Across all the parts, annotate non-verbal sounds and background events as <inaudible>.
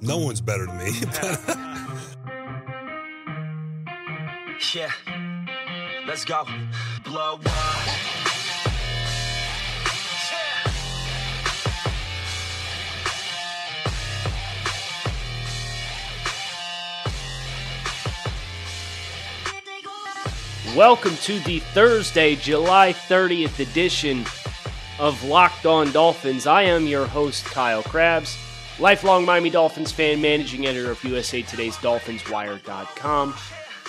no one's better than me. <laughs> yeah. Let's go. Blow up. Welcome to the Thursday, July 30th edition of Locked On Dolphins. I am your host, Kyle Crabbs, lifelong Miami Dolphins fan, managing editor of USA Today's DolphinsWire.com,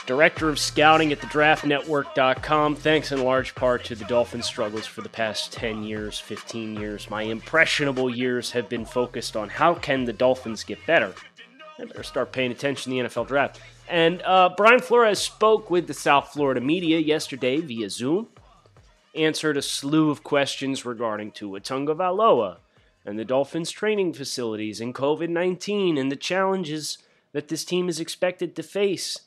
director of scouting at the DraftNetwork.com. Thanks in large part to the Dolphins' struggles for the past 10 years, 15 years. My impressionable years have been focused on how can the Dolphins get better. I better start paying attention to the NFL draft. And uh, Brian Flores spoke with the South Florida media yesterday via Zoom, answered a slew of questions regarding Tua Tagovailoa and the Dolphins' training facilities and COVID 19 and the challenges that this team is expected to face.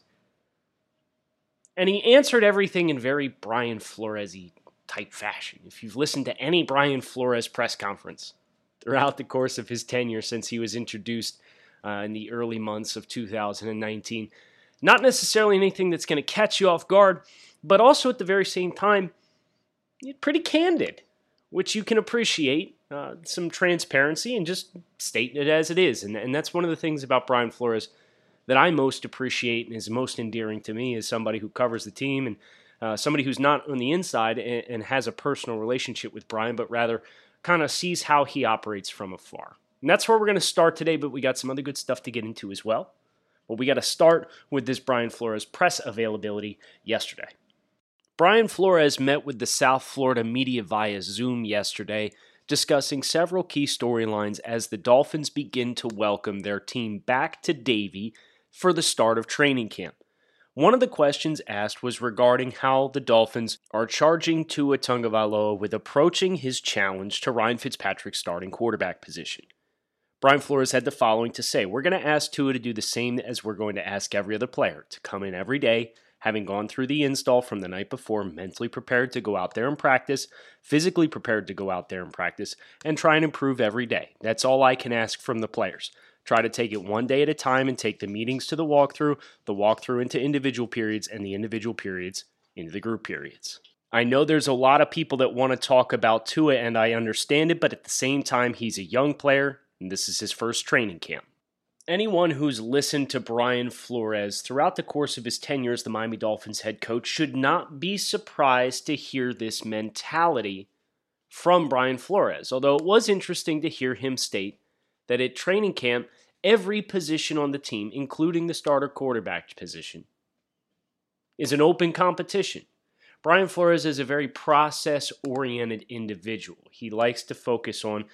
And he answered everything in very Brian Flores type fashion. If you've listened to any Brian Flores press conference throughout the course of his tenure since he was introduced uh, in the early months of 2019, not necessarily anything that's going to catch you off guard, but also at the very same time, pretty candid, which you can appreciate. Uh, some transparency and just stating it as it is. And, and that's one of the things about Brian Flores that I most appreciate and is most endearing to me as somebody who covers the team and uh, somebody who's not on the inside and, and has a personal relationship with Brian, but rather kind of sees how he operates from afar. And that's where we're going to start today, but we got some other good stuff to get into as well. But we got to start with this Brian Flores press availability yesterday. Brian Flores met with the South Florida media via Zoom yesterday, discussing several key storylines as the Dolphins begin to welcome their team back to Davie for the start of training camp. One of the questions asked was regarding how the Dolphins are charging Tua Tagovailoa with approaching his challenge to Ryan Fitzpatrick's starting quarterback position. Brian Flores had the following to say We're going to ask Tua to do the same as we're going to ask every other player to come in every day, having gone through the install from the night before, mentally prepared to go out there and practice, physically prepared to go out there and practice, and try and improve every day. That's all I can ask from the players. Try to take it one day at a time and take the meetings to the walkthrough, the walkthrough into individual periods, and the individual periods into the group periods. I know there's a lot of people that want to talk about Tua, and I understand it, but at the same time, he's a young player and this is his first training camp. Anyone who's listened to Brian Flores throughout the course of his tenure as the Miami Dolphins head coach should not be surprised to hear this mentality from Brian Flores, although it was interesting to hear him state that at training camp, every position on the team, including the starter quarterback position, is an open competition. Brian Flores is a very process oriented individual. He likes to focus on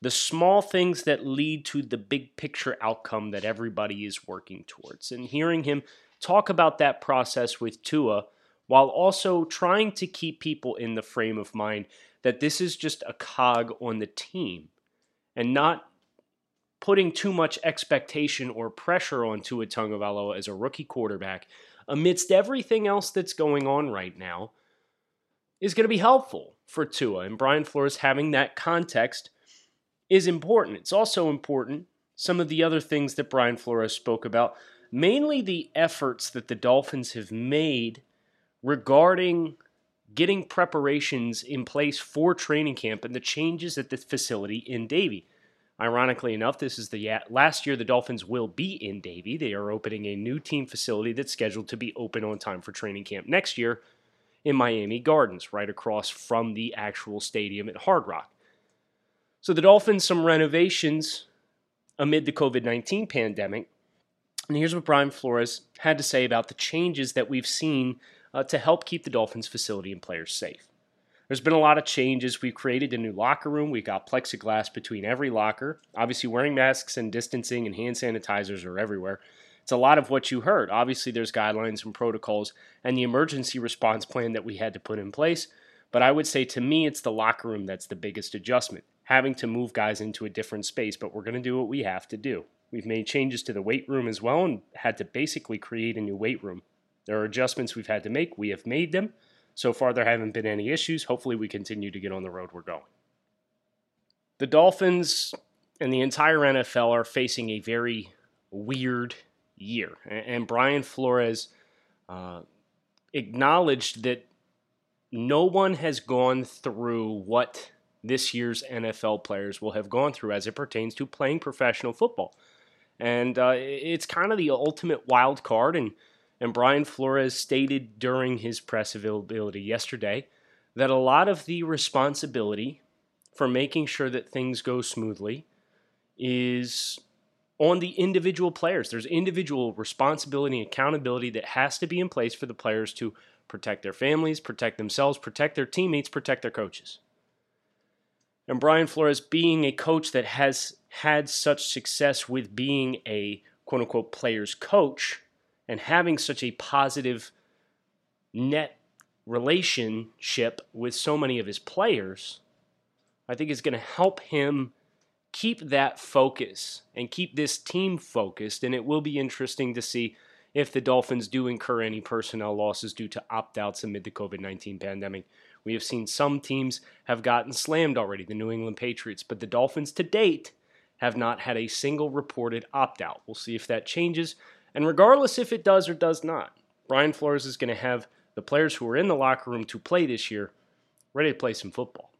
the small things that lead to the big picture outcome that everybody is working towards. And hearing him talk about that process with Tua while also trying to keep people in the frame of mind that this is just a cog on the team and not putting too much expectation or pressure on Tua Tagovailoa as a rookie quarterback amidst everything else that's going on right now is going to be helpful for Tua and Brian Flores having that context is important. It's also important, some of the other things that Brian Flores spoke about, mainly the efforts that the Dolphins have made regarding getting preparations in place for training camp and the changes at the facility in Davie. Ironically enough, this is the last year the Dolphins will be in Davie. They are opening a new team facility that's scheduled to be open on time for training camp next year in Miami Gardens, right across from the actual stadium at Hard Rock. So the Dolphins, some renovations amid the COVID 19 pandemic. And here's what Brian Flores had to say about the changes that we've seen uh, to help keep the Dolphins facility and players safe. There's been a lot of changes. We've created a new locker room. We got plexiglass between every locker. Obviously, wearing masks and distancing and hand sanitizers are everywhere. It's a lot of what you heard. Obviously, there's guidelines and protocols and the emergency response plan that we had to put in place. But I would say to me, it's the locker room that's the biggest adjustment, having to move guys into a different space. But we're going to do what we have to do. We've made changes to the weight room as well and had to basically create a new weight room. There are adjustments we've had to make. We have made them. So far, there haven't been any issues. Hopefully, we continue to get on the road we're going. The Dolphins and the entire NFL are facing a very weird year. And Brian Flores uh, acknowledged that no one has gone through what this year's NFL players will have gone through as it pertains to playing professional football. And uh, it's kind of the ultimate wild card. And and Brian Flores stated during his press availability yesterday that a lot of the responsibility for making sure that things go smoothly is on the individual players. There's individual responsibility and accountability that has to be in place for the players to protect their families, protect themselves, protect their teammates, protect their coaches. And Brian Flores, being a coach that has had such success with being a quote unquote player's coach, and having such a positive net relationship with so many of his players, I think is going to help him keep that focus and keep this team focused. And it will be interesting to see if the Dolphins do incur any personnel losses due to opt outs amid the COVID 19 pandemic. We have seen some teams have gotten slammed already, the New England Patriots, but the Dolphins to date have not had a single reported opt out. We'll see if that changes. And regardless if it does or does not, Brian Flores is going to have the players who are in the locker room to play this year ready to play some football.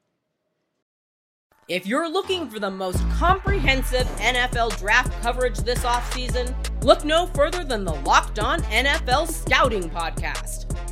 If you're looking for the most comprehensive NFL draft coverage this offseason, look no further than the Locked On NFL Scouting Podcast.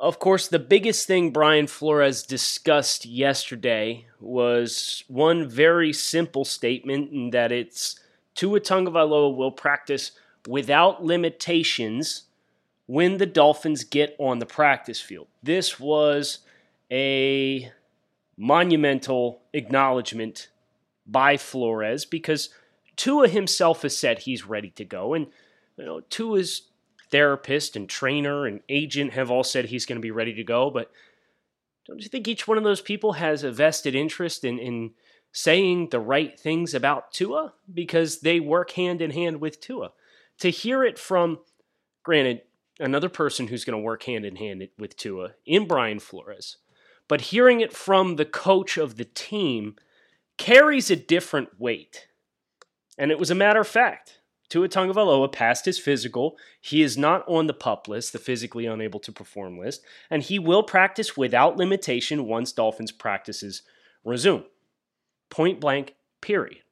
Of course, the biggest thing Brian Flores discussed yesterday was one very simple statement, and that it's Tua Tagovailoa will practice without limitations when the Dolphins get on the practice field. This was a monumental acknowledgement by Flores because Tua himself has said he's ready to go. And you know, Tua's therapist and trainer and agent have all said he's going to be ready to go. But don't you think each one of those people has a vested interest in, in saying the right things about Tua? Because they work hand in hand with Tua to hear it from, granted, another person who's going to work hand in hand with Tua in Brian Flores, but hearing it from the coach of the team carries a different weight. And it was a matter of fact. Tua Tagovailoa passed his physical. He is not on the pup list, the physically unable to perform list, and he will practice without limitation once Dolphins practices resume. Point blank, period.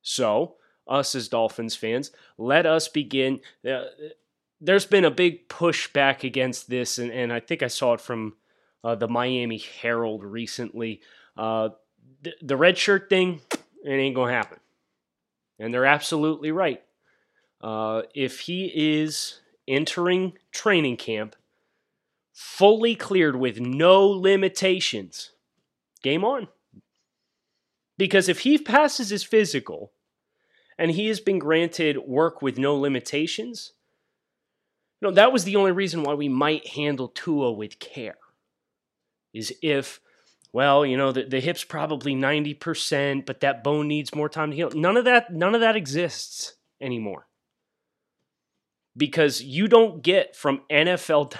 So, us as Dolphins fans, let us begin. Uh, there's been a big pushback against this, and, and I think I saw it from uh, the Miami Herald recently. Uh, the, the red shirt thing, it ain't going to happen. And they're absolutely right. Uh, if he is entering training camp fully cleared with no limitations, game on. Because if he passes his physical and he has been granted work with no limitations. Know, that was the only reason why we might handle Tua with care. Is if, well, you know, the, the hip's probably 90%, but that bone needs more time to heal. None of that, none of that exists anymore. Because you don't get from NFL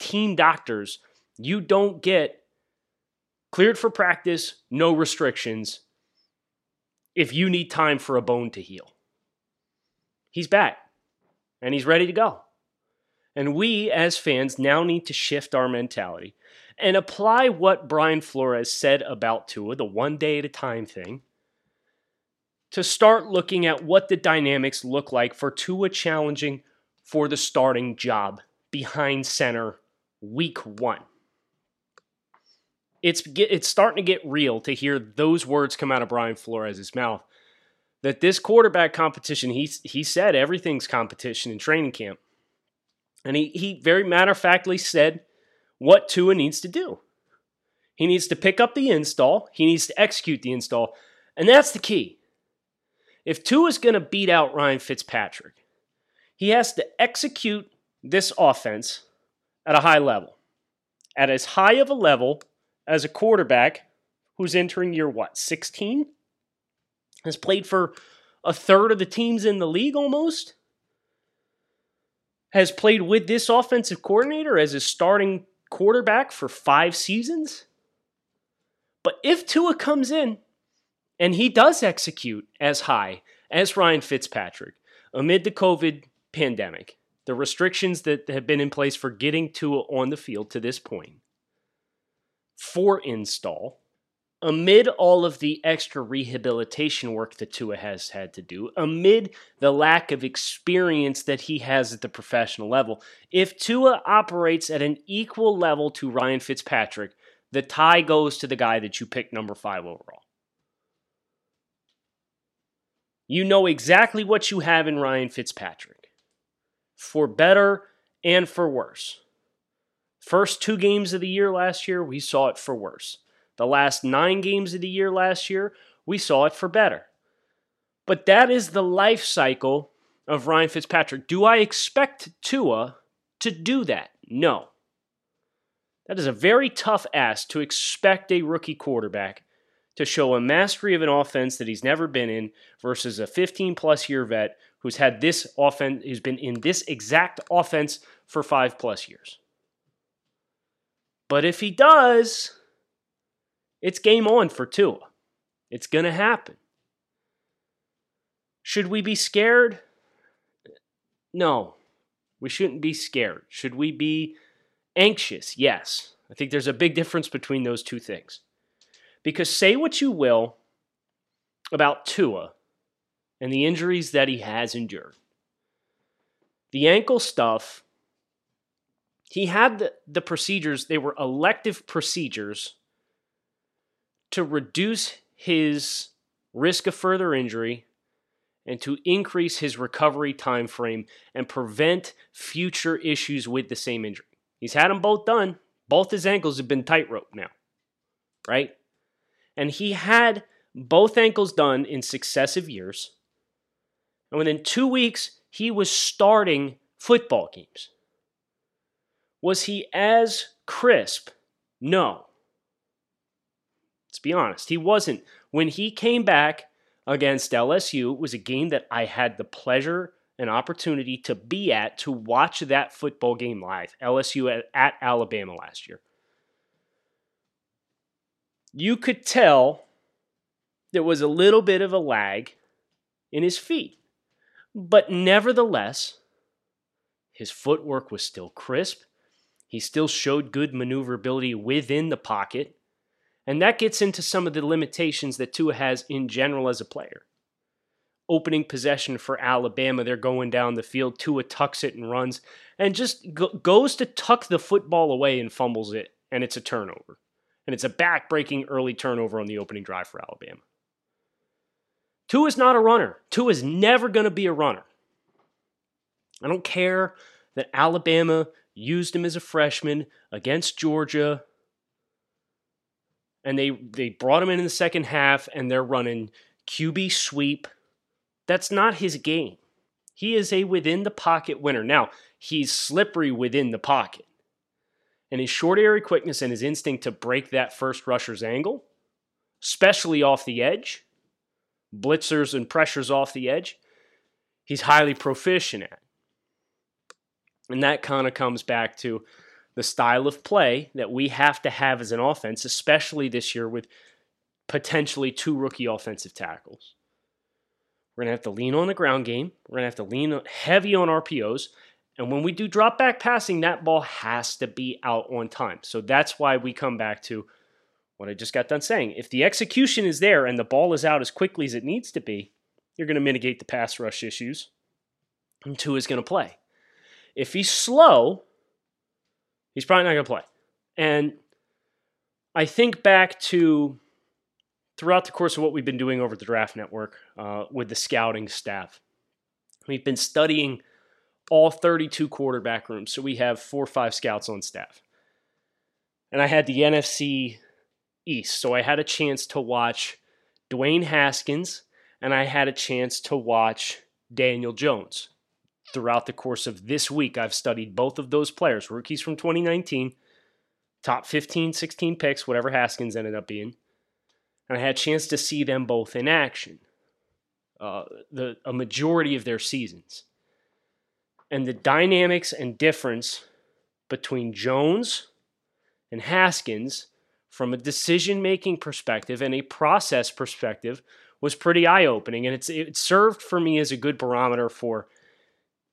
team doctors, you don't get cleared for practice, no restrictions, if you need time for a bone to heal. He's back and he's ready to go. And we, as fans, now need to shift our mentality and apply what Brian Flores said about Tua, the one day at a time thing, to start looking at what the dynamics look like for Tua challenging for the starting job behind center week one. It's, it's starting to get real to hear those words come out of Brian Flores' mouth. That this quarterback competition, he, he said everything's competition in training camp. And he, he very matter of factly said what Tua needs to do. He needs to pick up the install, he needs to execute the install, and that's the key. If Tua is going to beat out Ryan Fitzpatrick, he has to execute this offense at a high level, at as high of a level as a quarterback who's entering year what, 16? Has played for a third of the teams in the league almost? Has played with this offensive coordinator as his starting quarterback for five seasons? But if Tua comes in and he does execute as high as Ryan Fitzpatrick amid the COVID pandemic, the restrictions that have been in place for getting Tua on the field to this point, for install, amid all of the extra rehabilitation work that Tua has had to do, amid the lack of experience that he has at the professional level, if Tua operates at an equal level to Ryan Fitzpatrick, the tie goes to the guy that you picked number five overall. You know exactly what you have in Ryan Fitzpatrick, for better and for worse. First two games of the year last year, we saw it for worse. The last nine games of the year last year, we saw it for better. But that is the life cycle of Ryan Fitzpatrick. Do I expect Tua to do that? No. That is a very tough ask to expect a rookie quarterback to show a mastery of an offense that he's never been in versus a 15 plus year vet who's had this offense, who's been in this exact offense for five plus years. But if he does, it's game on for Tua. It's going to happen. Should we be scared? No, we shouldn't be scared. Should we be anxious? Yes. I think there's a big difference between those two things. Because say what you will about Tua and the injuries that he has endured. The ankle stuff, he had the, the procedures, they were elective procedures to reduce his risk of further injury and to increase his recovery time frame and prevent future issues with the same injury. He's had them both done. Both his ankles have been tightrope now, right? And he had both ankles done in successive years. And within two weeks, he was starting football games. Was he as crisp? No. Let's be honest. He wasn't. When he came back against LSU, it was a game that I had the pleasure and opportunity to be at to watch that football game live. LSU at, at Alabama last year. You could tell there was a little bit of a lag in his feet. But nevertheless, his footwork was still crisp. He still showed good maneuverability within the pocket. And that gets into some of the limitations that Tua has in general as a player. Opening possession for Alabama, they're going down the field. Tua tucks it and runs and just go- goes to tuck the football away and fumbles it, and it's a turnover. And it's a back breaking early turnover on the opening drive for Alabama. Tua is not a runner. Tua is never going to be a runner. I don't care that Alabama used him as a freshman against Georgia and they they brought him in in the second half and they're running QB sweep. That's not his game. He is a within the pocket winner. Now, he's slippery within the pocket. And his short area quickness and his instinct to break that first rusher's angle, especially off the edge, blitzers and pressures off the edge, he's highly proficient at. And that kind of comes back to the style of play that we have to have as an offense, especially this year with potentially Tua rookie offensive tackles. We're going to have to lean on the ground game. We're going to have to lean heavy on RPOs, And when we do drop back passing, that ball has to be out on time. So that's why we come back to what I just got done saying. If the execution is there and the ball is out as quickly as it needs to be, you're going to mitigate the pass rush issues. And two is going to play. If he's slow, he's probably not going to play. And I think back to throughout the course of what we've been doing over the Draft Network uh, with the scouting staff. We've been studying all 32 quarterback rooms. So we have four or five scouts on staff. And I had the NFC East. So I had a chance to watch Dwayne Haskins and I had a chance to watch Daniel Jones. Throughout the course of this week, I've studied both of those players, rookies from 2019, top 15, 16 picks, whatever Haskins ended up being. And I had a chance to see them both in action. Uh, the a majority of their seasons and the dynamics and difference between Jones and Haskins from a decision making perspective and a process perspective was pretty eye opening. And it's, it served for me as a good barometer for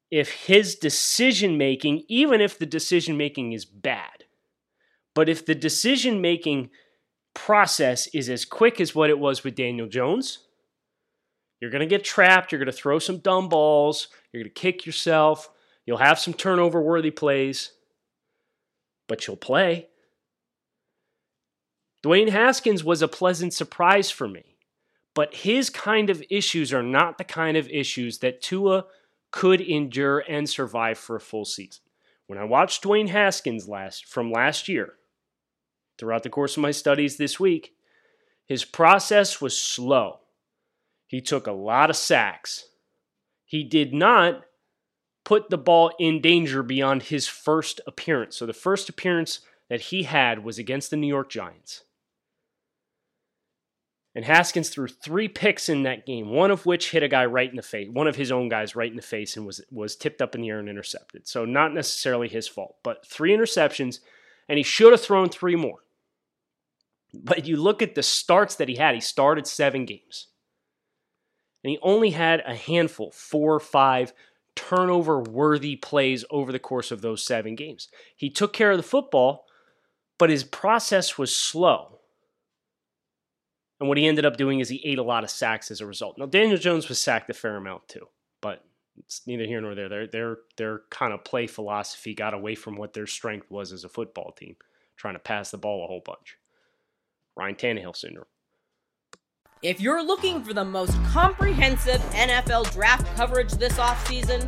if his decision making, even if the decision making is bad, but if the decision making process is as quick as what it was with Daniel Jones, you're going to get trapped. You're going to throw some dumb balls. You're going to kick yourself. You'll have some turnover worthy plays, but you'll play. Dwayne Haskins was a pleasant surprise for me, but his kind of issues are not the kind of issues that Tua could endure and survive for a full season. When I watched Dwayne Haskins last from last year, throughout the course of my studies this week, his process was slow. He took a lot of sacks. He did not put the ball in danger beyond his first appearance. So the first appearance that he had was against the New York Giants. And Haskins threw three picks in that game, one of which hit a guy right in the face, one of his own guys right in the face, and was was tipped up in the air and intercepted. So not necessarily his fault, but three interceptions, and he should have thrown three more. But you look at the starts that he had, he started seven games and he only had a handful, four or five turnover worthy plays over the course of those seven games. He took care of the football, but his process was slow. And what he ended up doing is he ate a lot of sacks as a result. Now, Daniel Jones was sacked a fair amount too, but it's neither here nor there. Their, their, their kind of play philosophy got away from what their strength was as a football team, trying to pass the ball a whole bunch. Ryan Tannehill syndrome. If you're looking for the most comprehensive NFL draft coverage this offseason,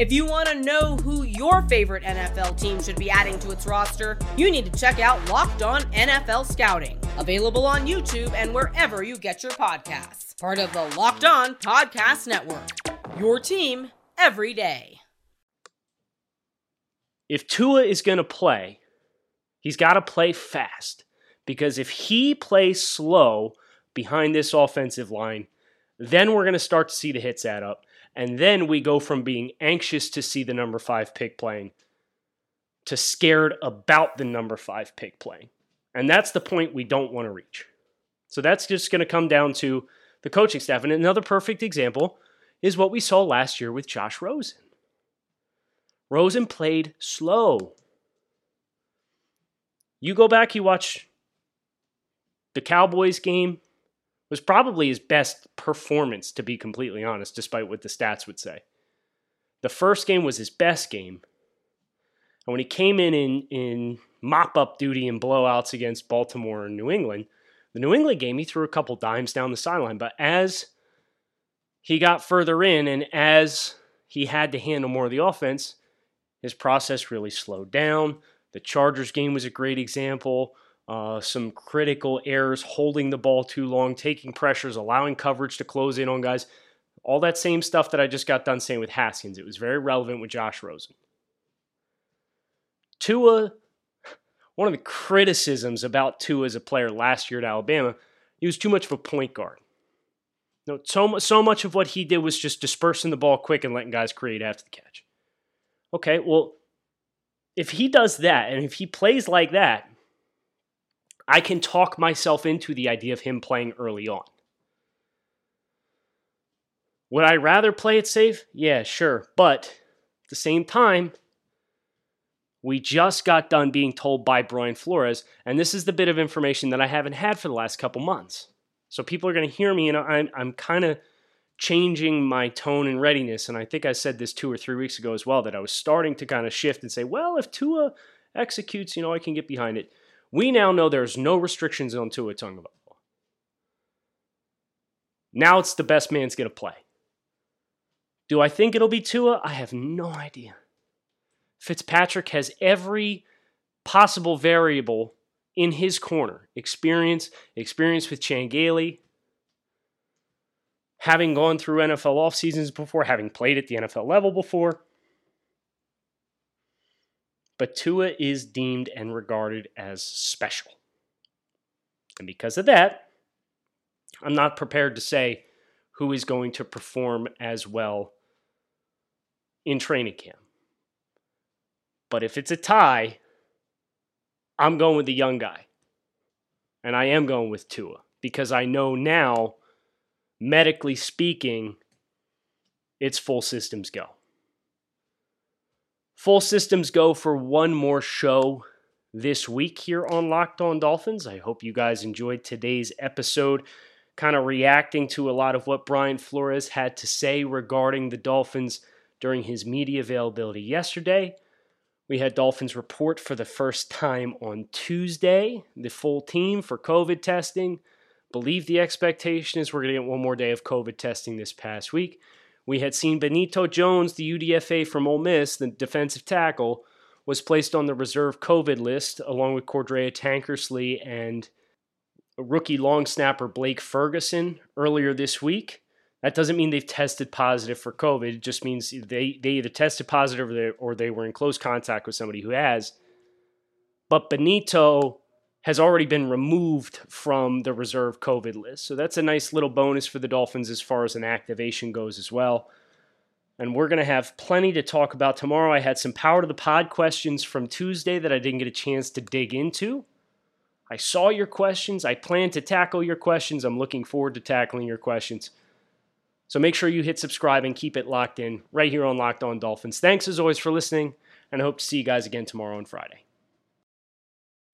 If you want to know who your favorite NFL team should be adding to its roster, you need to check out Locked On NFL Scouting, available on YouTube and wherever you get your podcasts. Part of the Locked On Podcast Network. Your team every day. If Tua is going to play, he's got to play fast because if he plays slow behind this offensive line, then we're going to start to see the hits add up. And then we go from being anxious to see the number five pick playing to scared about the number five pick playing. And that's the point we don't want to reach. So that's just going to come down to the coaching staff. And another perfect example is what we saw last year with Josh Rosen. Rosen played slow. You go back, you watch the Cowboys game, was probably his best performance, to be completely honest, despite what the stats would say. The first game was his best game. And when he came in in, in mop up duty and blowouts against Baltimore and New England, the New England game, he threw a couple dimes down the sideline. But as he got further in and as he had to handle more of the offense, his process really slowed down. The Chargers game was a great example uh, some critical errors, holding the ball too long, taking pressures, allowing coverage to close in on guys. All that same stuff that I just got done saying with Haskins. It was very relevant with Josh Rosen. Tua, one of the criticisms about Tua as a player last year at Alabama, he was too much of a point guard. No, so so much of what he did was just dispersing the ball quick and letting guys create after the catch. Okay, well, if he does that and if he plays like that, I can talk myself into the idea of him playing early on. Would I rather play it safe? Yeah, sure. But at the same time, we just got done being told by Brian Flores, and this is the bit of information that I haven't had for the last couple months. So people are going to hear me, and I'm, I'm kind of changing my tone and readiness. And I think I said this two or three weeks ago as well that I was starting to kind of shift and say, well, if Tua executes, you know, I can get behind it. We now know there's no restrictions on Tua Tagovailoa. Now it's the best man's going to play. Do I think it'll be Tua? I have no idea. Fitzpatrick has every possible variable in his corner experience, experience with Chan Gailey, having gone through NFL off seasons before, having played at the NFL level before. But Tua is deemed and regarded as special. And because of that, I'm not prepared to say who is going to perform as well in training camp. But if it's a tie, I'm going with the young guy. And I am going with Tua because I know now, medically speaking, it's full systems go. Full systems go for one more show this week here on Locked On Dolphins. I hope you guys enjoyed today's episode, kind of reacting to a lot of what Brian Flores had to say regarding the Dolphins during his media availability yesterday. We had Dolphins report for the first time on Tuesday, the full team for COVID testing. Believe the expectation is we're going to get one more day of COVID testing this past week. We had seen Benito Jones, the UDFA from Ole Miss, the defensive tackle, was placed on the reserve COVID list along with Cordrea Tankersley and rookie long snapper Blake Ferguson earlier this week. That doesn't mean they've tested positive for COVID. It just means they, they either tested positive or they, or they were in close contact with somebody who has. But Benito has already been removed from the reserve COVID list. So that's a nice little bonus for the Dolphins as far as an activation goes as well. And we're going to have plenty to talk about tomorrow. I had some power to the pod questions from Tuesday that I didn't get a chance to dig into. I saw your questions. I plan to tackle your questions. I'm looking forward to tackling your questions. So make sure you hit subscribe and keep it locked in right here on Locked On Dolphins. Thanks as always for listening, and I hope to see you guys again tomorrow and Friday.